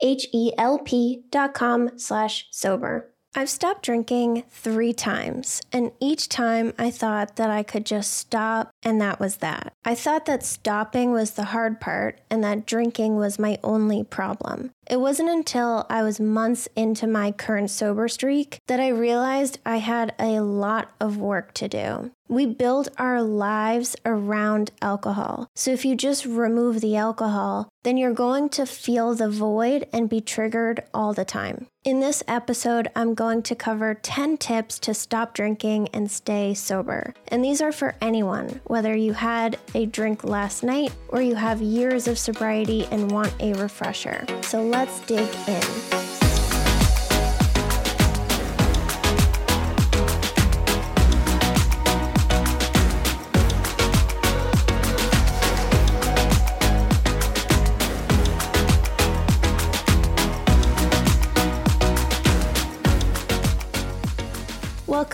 H-E-L-P dot com slash sober. I've stopped drinking three times, and each time I thought that I could just stop, and that was that. I thought that stopping was the hard part, and that drinking was my only problem. It wasn't until I was months into my current sober streak that I realized I had a lot of work to do. We build our lives around alcohol. So if you just remove the alcohol, then you're going to feel the void and be triggered all the time. In this episode, I'm going to cover 10 tips to stop drinking and stay sober. And these are for anyone, whether you had a drink last night or you have years of sobriety and want a refresher. So let's dig in.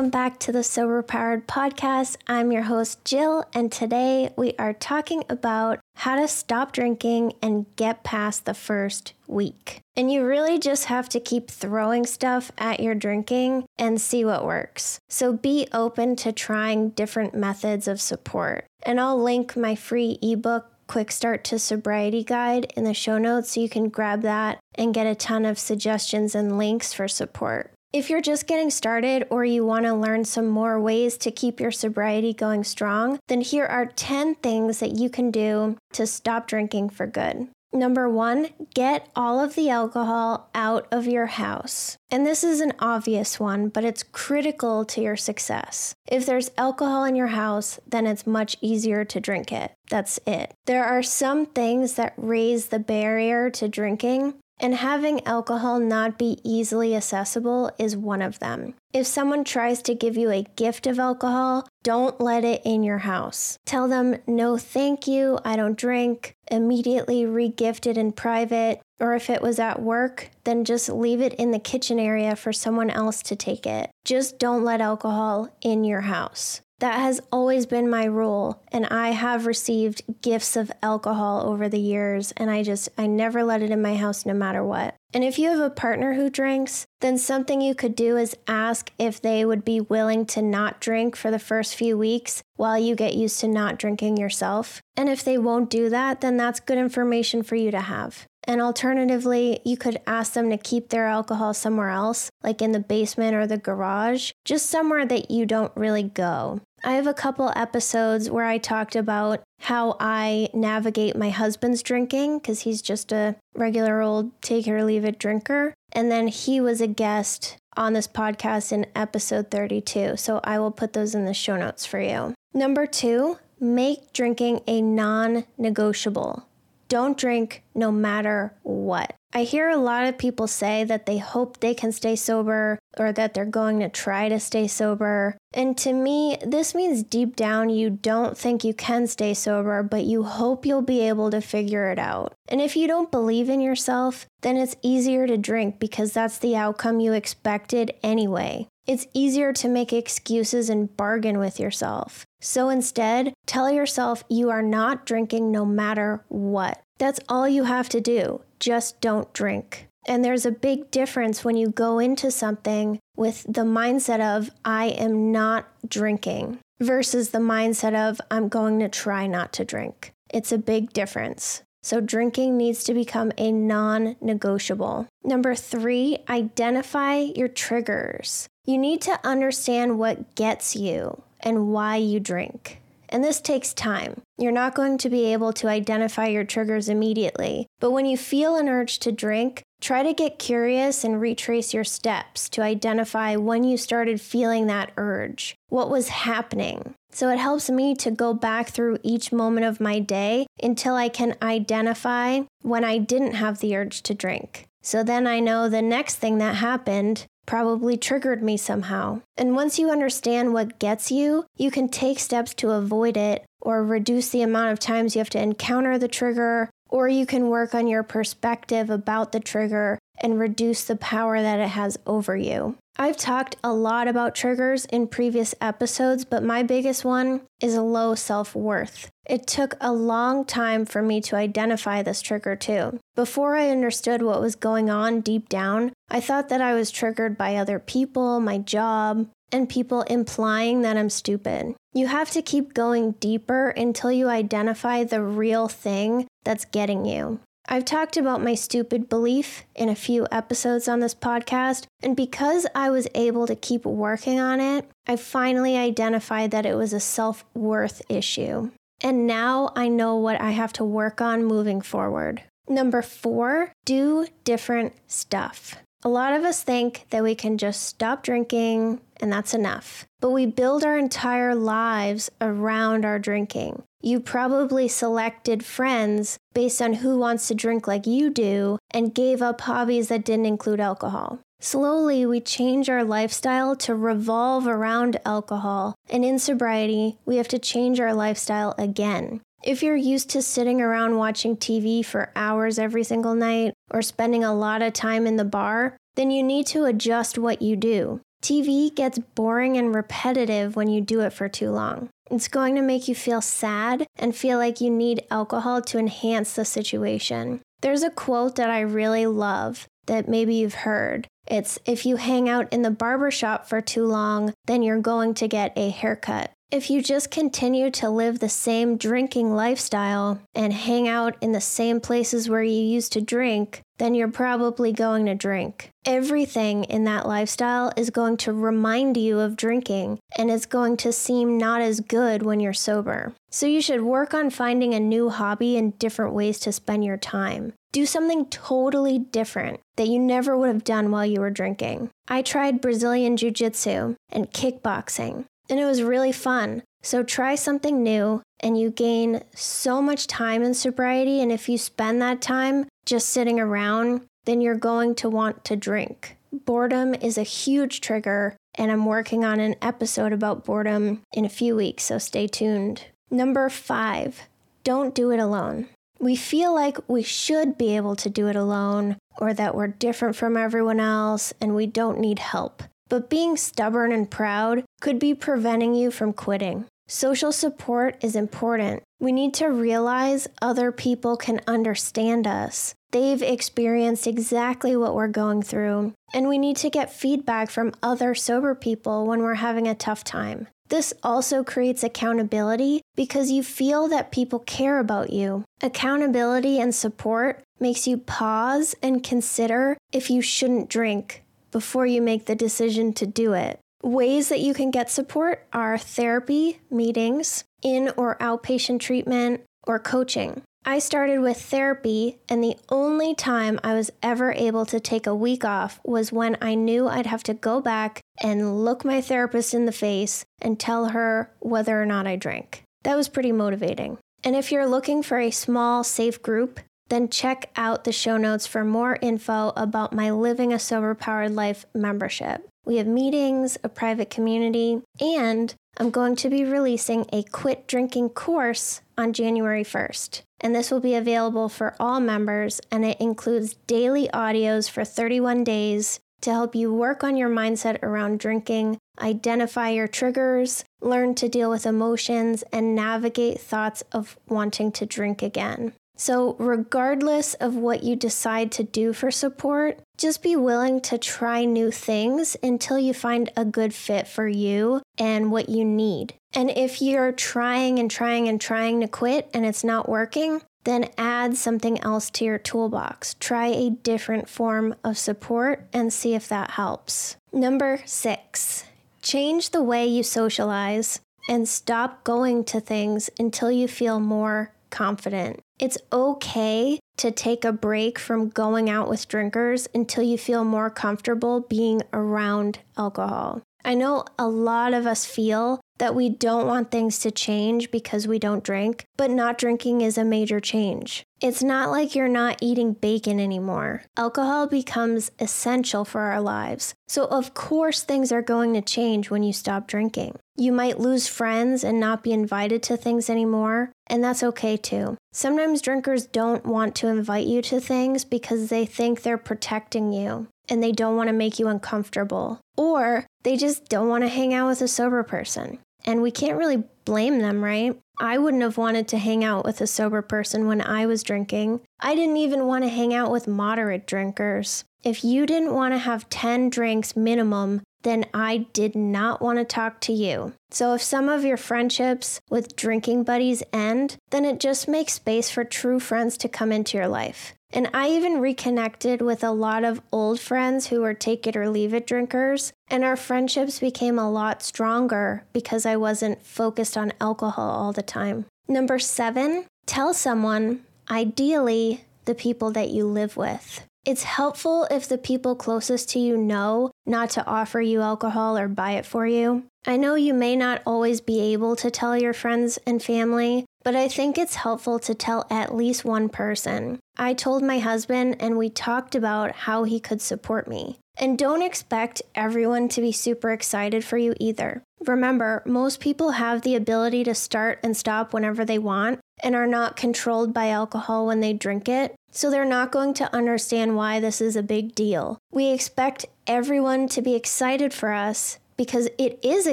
Welcome back to the Sober Powered Podcast. I'm your host, Jill, and today we are talking about how to stop drinking and get past the first week. And you really just have to keep throwing stuff at your drinking and see what works. So be open to trying different methods of support. And I'll link my free ebook quick start to sobriety guide in the show notes so you can grab that and get a ton of suggestions and links for support. If you're just getting started or you want to learn some more ways to keep your sobriety going strong, then here are 10 things that you can do to stop drinking for good. Number one, get all of the alcohol out of your house. And this is an obvious one, but it's critical to your success. If there's alcohol in your house, then it's much easier to drink it. That's it. There are some things that raise the barrier to drinking, and having alcohol not be easily accessible is one of them. If someone tries to give you a gift of alcohol, don't let it in your house. Tell them, no, thank you, I don't drink. Immediately regift it in private. Or if it was at work, then just leave it in the kitchen area for someone else to take it. Just don't let alcohol in your house. That has always been my rule, and I have received gifts of alcohol over the years, and I just, I never let it in my house no matter what. And if you have a partner who drinks, then something you could do is ask if they would be willing to not drink for the first few weeks while you get used to not drinking yourself. And if they won't do that, then that's good information for you to have. And alternatively, you could ask them to keep their alcohol somewhere else, like in the basement or the garage, just somewhere that you don't really go. I have a couple episodes where I talked about how I navigate my husband's drinking because he's just a regular old take it or leave it drinker. And then he was a guest on this podcast in episode 32. So I will put those in the show notes for you. Number two, make drinking a non negotiable. Don't drink no matter what. I hear a lot of people say that they hope they can stay sober or that they're going to try to stay sober. And to me, this means deep down you don't think you can stay sober, but you hope you'll be able to figure it out. And if you don't believe in yourself, then it's easier to drink because that's the outcome you expected anyway. It's easier to make excuses and bargain with yourself. So instead, tell yourself you are not drinking no matter what. That's all you have to do. Just don't drink. And there's a big difference when you go into something with the mindset of, I am not drinking, versus the mindset of, I'm going to try not to drink. It's a big difference. So, drinking needs to become a non negotiable. Number three, identify your triggers. You need to understand what gets you and why you drink. And this takes time. You're not going to be able to identify your triggers immediately. But when you feel an urge to drink, try to get curious and retrace your steps to identify when you started feeling that urge. What was happening? So it helps me to go back through each moment of my day until I can identify when I didn't have the urge to drink. So then I know the next thing that happened probably triggered me somehow. And once you understand what gets you, you can take steps to avoid it or reduce the amount of times you have to encounter the trigger, or you can work on your perspective about the trigger and reduce the power that it has over you. I've talked a lot about triggers in previous episodes, but my biggest one is low self worth. It took a long time for me to identify this trigger too. Before I understood what was going on deep down, I thought that I was triggered by other people, my job, and people implying that I'm stupid. You have to keep going deeper until you identify the real thing that's getting you. I've talked about my stupid belief in a few episodes on this podcast, and because I was able to keep working on it, I finally identified that it was a self worth issue. And now I know what I have to work on moving forward. Number four, do different stuff. A lot of us think that we can just stop drinking and that's enough. But we build our entire lives around our drinking. You probably selected friends based on who wants to drink like you do and gave up hobbies that didn't include alcohol. Slowly, we change our lifestyle to revolve around alcohol, and in sobriety, we have to change our lifestyle again. If you're used to sitting around watching TV for hours every single night or spending a lot of time in the bar, then you need to adjust what you do. TV gets boring and repetitive when you do it for too long. It's going to make you feel sad and feel like you need alcohol to enhance the situation. There's a quote that I really love that maybe you've heard. It's if you hang out in the barbershop for too long, then you're going to get a haircut. If you just continue to live the same drinking lifestyle and hang out in the same places where you used to drink, then you're probably going to drink. Everything in that lifestyle is going to remind you of drinking, and it's going to seem not as good when you're sober. So you should work on finding a new hobby and different ways to spend your time. Do something totally different that you never would have done while you were drinking. I tried Brazilian Jiu Jitsu and kickboxing and it was really fun. So try something new, and you gain so much time in sobriety. And if you spend that time just sitting around, then you're going to want to drink. Boredom is a huge trigger, and I'm working on an episode about boredom in a few weeks, so stay tuned. Number five, don't do it alone. We feel like we should be able to do it alone, or that we're different from everyone else and we don't need help. But being stubborn and proud could be preventing you from quitting. Social support is important. We need to realize other people can understand us. They've experienced exactly what we're going through, and we need to get feedback from other sober people when we're having a tough time. This also creates accountability because you feel that people care about you. Accountability and support makes you pause and consider if you shouldn't drink before you make the decision to do it. Ways that you can get support are therapy, meetings, in or outpatient treatment, or coaching. I started with therapy, and the only time I was ever able to take a week off was when I knew I'd have to go back and look my therapist in the face and tell her whether or not I drank. That was pretty motivating. And if you're looking for a small, safe group, then check out the show notes for more info about my Living a Sober Powered Life membership. We have meetings, a private community, and I'm going to be releasing a quit drinking course on January 1st. And this will be available for all members, and it includes daily audios for 31 days to help you work on your mindset around drinking, identify your triggers, learn to deal with emotions, and navigate thoughts of wanting to drink again. So, regardless of what you decide to do for support, just be willing to try new things until you find a good fit for you and what you need. And if you're trying and trying and trying to quit and it's not working, then add something else to your toolbox. Try a different form of support and see if that helps. Number six, change the way you socialize and stop going to things until you feel more confident. It's okay to take a break from going out with drinkers until you feel more comfortable being around alcohol. I know a lot of us feel that we don't want things to change because we don't drink, but not drinking is a major change. It's not like you're not eating bacon anymore. Alcohol becomes essential for our lives. So, of course, things are going to change when you stop drinking. You might lose friends and not be invited to things anymore, and that's okay too. Sometimes drinkers don't want to invite you to things because they think they're protecting you and they don't want to make you uncomfortable, or they just don't want to hang out with a sober person. And we can't really blame them, right? I wouldn't have wanted to hang out with a sober person when I was drinking. I didn't even want to hang out with moderate drinkers. If you didn't want to have 10 drinks minimum, then I did not want to talk to you. So if some of your friendships with drinking buddies end, then it just makes space for true friends to come into your life. And I even reconnected with a lot of old friends who were take it or leave it drinkers, and our friendships became a lot stronger because I wasn't focused on alcohol all the time. Number seven, tell someone, ideally, the people that you live with. It's helpful if the people closest to you know not to offer you alcohol or buy it for you. I know you may not always be able to tell your friends and family, but I think it's helpful to tell at least one person. I told my husband, and we talked about how he could support me. And don't expect everyone to be super excited for you either. Remember, most people have the ability to start and stop whenever they want and are not controlled by alcohol when they drink it, so they're not going to understand why this is a big deal. We expect everyone to be excited for us because it is a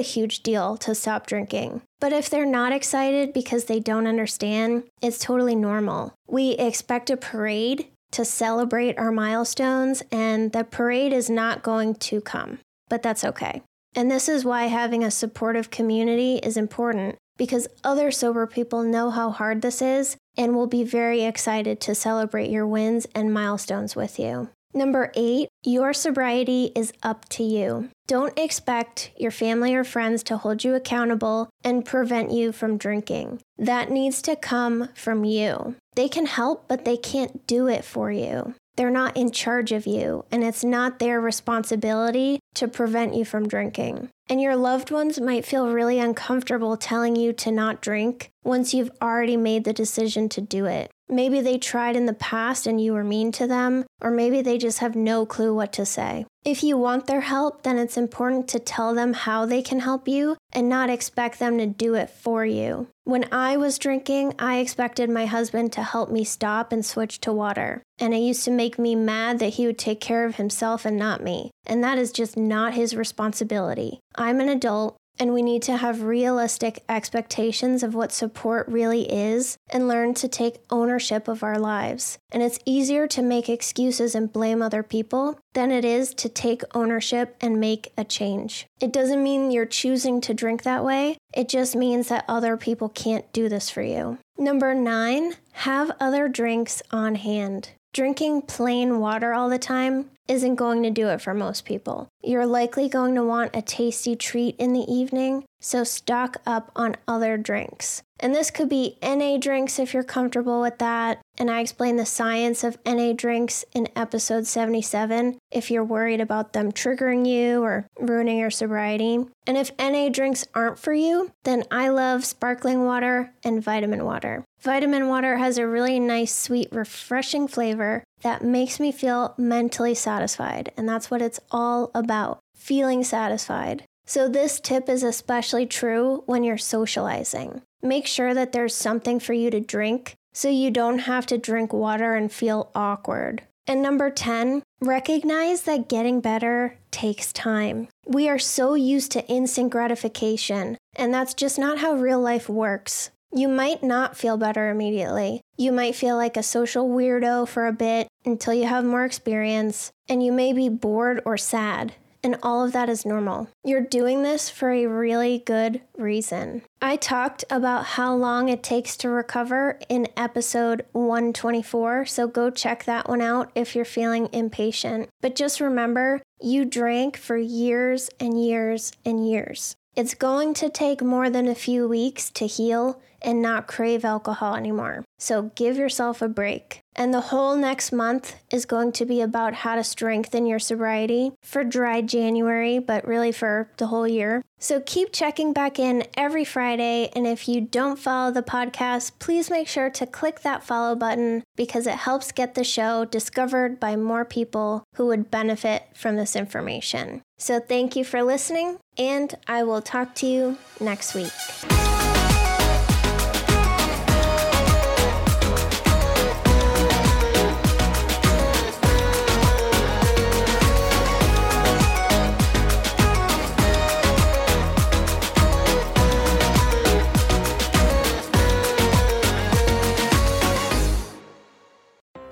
huge deal to stop drinking. But if they're not excited because they don't understand, it's totally normal. We expect a parade to celebrate our milestones, and the parade is not going to come, but that's okay. And this is why having a supportive community is important because other sober people know how hard this is and will be very excited to celebrate your wins and milestones with you. Number eight, your sobriety is up to you. Don't expect your family or friends to hold you accountable and prevent you from drinking. That needs to come from you. They can help, but they can't do it for you. They're not in charge of you, and it's not their responsibility to prevent you from drinking. And your loved ones might feel really uncomfortable telling you to not drink once you've already made the decision to do it. Maybe they tried in the past and you were mean to them, or maybe they just have no clue what to say. If you want their help, then it's important to tell them how they can help you and not expect them to do it for you. When I was drinking, I expected my husband to help me stop and switch to water. And it used to make me mad that he would take care of himself and not me. And that is just not his responsibility. I'm an adult and we need to have realistic expectations of what support really is and learn to take ownership of our lives. And it's easier to make excuses and blame other people than it is to take ownership and make a change. It doesn't mean you're choosing to drink that way, it just means that other people can't do this for you. Number nine, have other drinks on hand. Drinking plain water all the time isn't going to do it for most people. You're likely going to want a tasty treat in the evening, so stock up on other drinks. And this could be NA drinks if you're comfortable with that. And I explain the science of NA drinks in episode 77 if you're worried about them triggering you or ruining your sobriety. And if NA drinks aren't for you, then I love sparkling water and vitamin water. Vitamin water has a really nice, sweet, refreshing flavor that makes me feel mentally satisfied. And that's what it's all about feeling satisfied. So, this tip is especially true when you're socializing. Make sure that there's something for you to drink so you don't have to drink water and feel awkward. And number 10, recognize that getting better takes time. We are so used to instant gratification, and that's just not how real life works. You might not feel better immediately. You might feel like a social weirdo for a bit until you have more experience, and you may be bored or sad and all of that is normal. You're doing this for a really good reason. I talked about how long it takes to recover in episode 124, so go check that one out if you're feeling impatient. But just remember, you drank for years and years and years. It's going to take more than a few weeks to heal and not crave alcohol anymore. So give yourself a break. And the whole next month is going to be about how to strengthen your sobriety for dry January, but really for the whole year. So keep checking back in every Friday. And if you don't follow the podcast, please make sure to click that follow button because it helps get the show discovered by more people who would benefit from this information. So thank you for listening, and I will talk to you next week.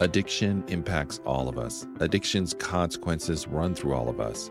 Addiction impacts all of us. Addiction's consequences run through all of us.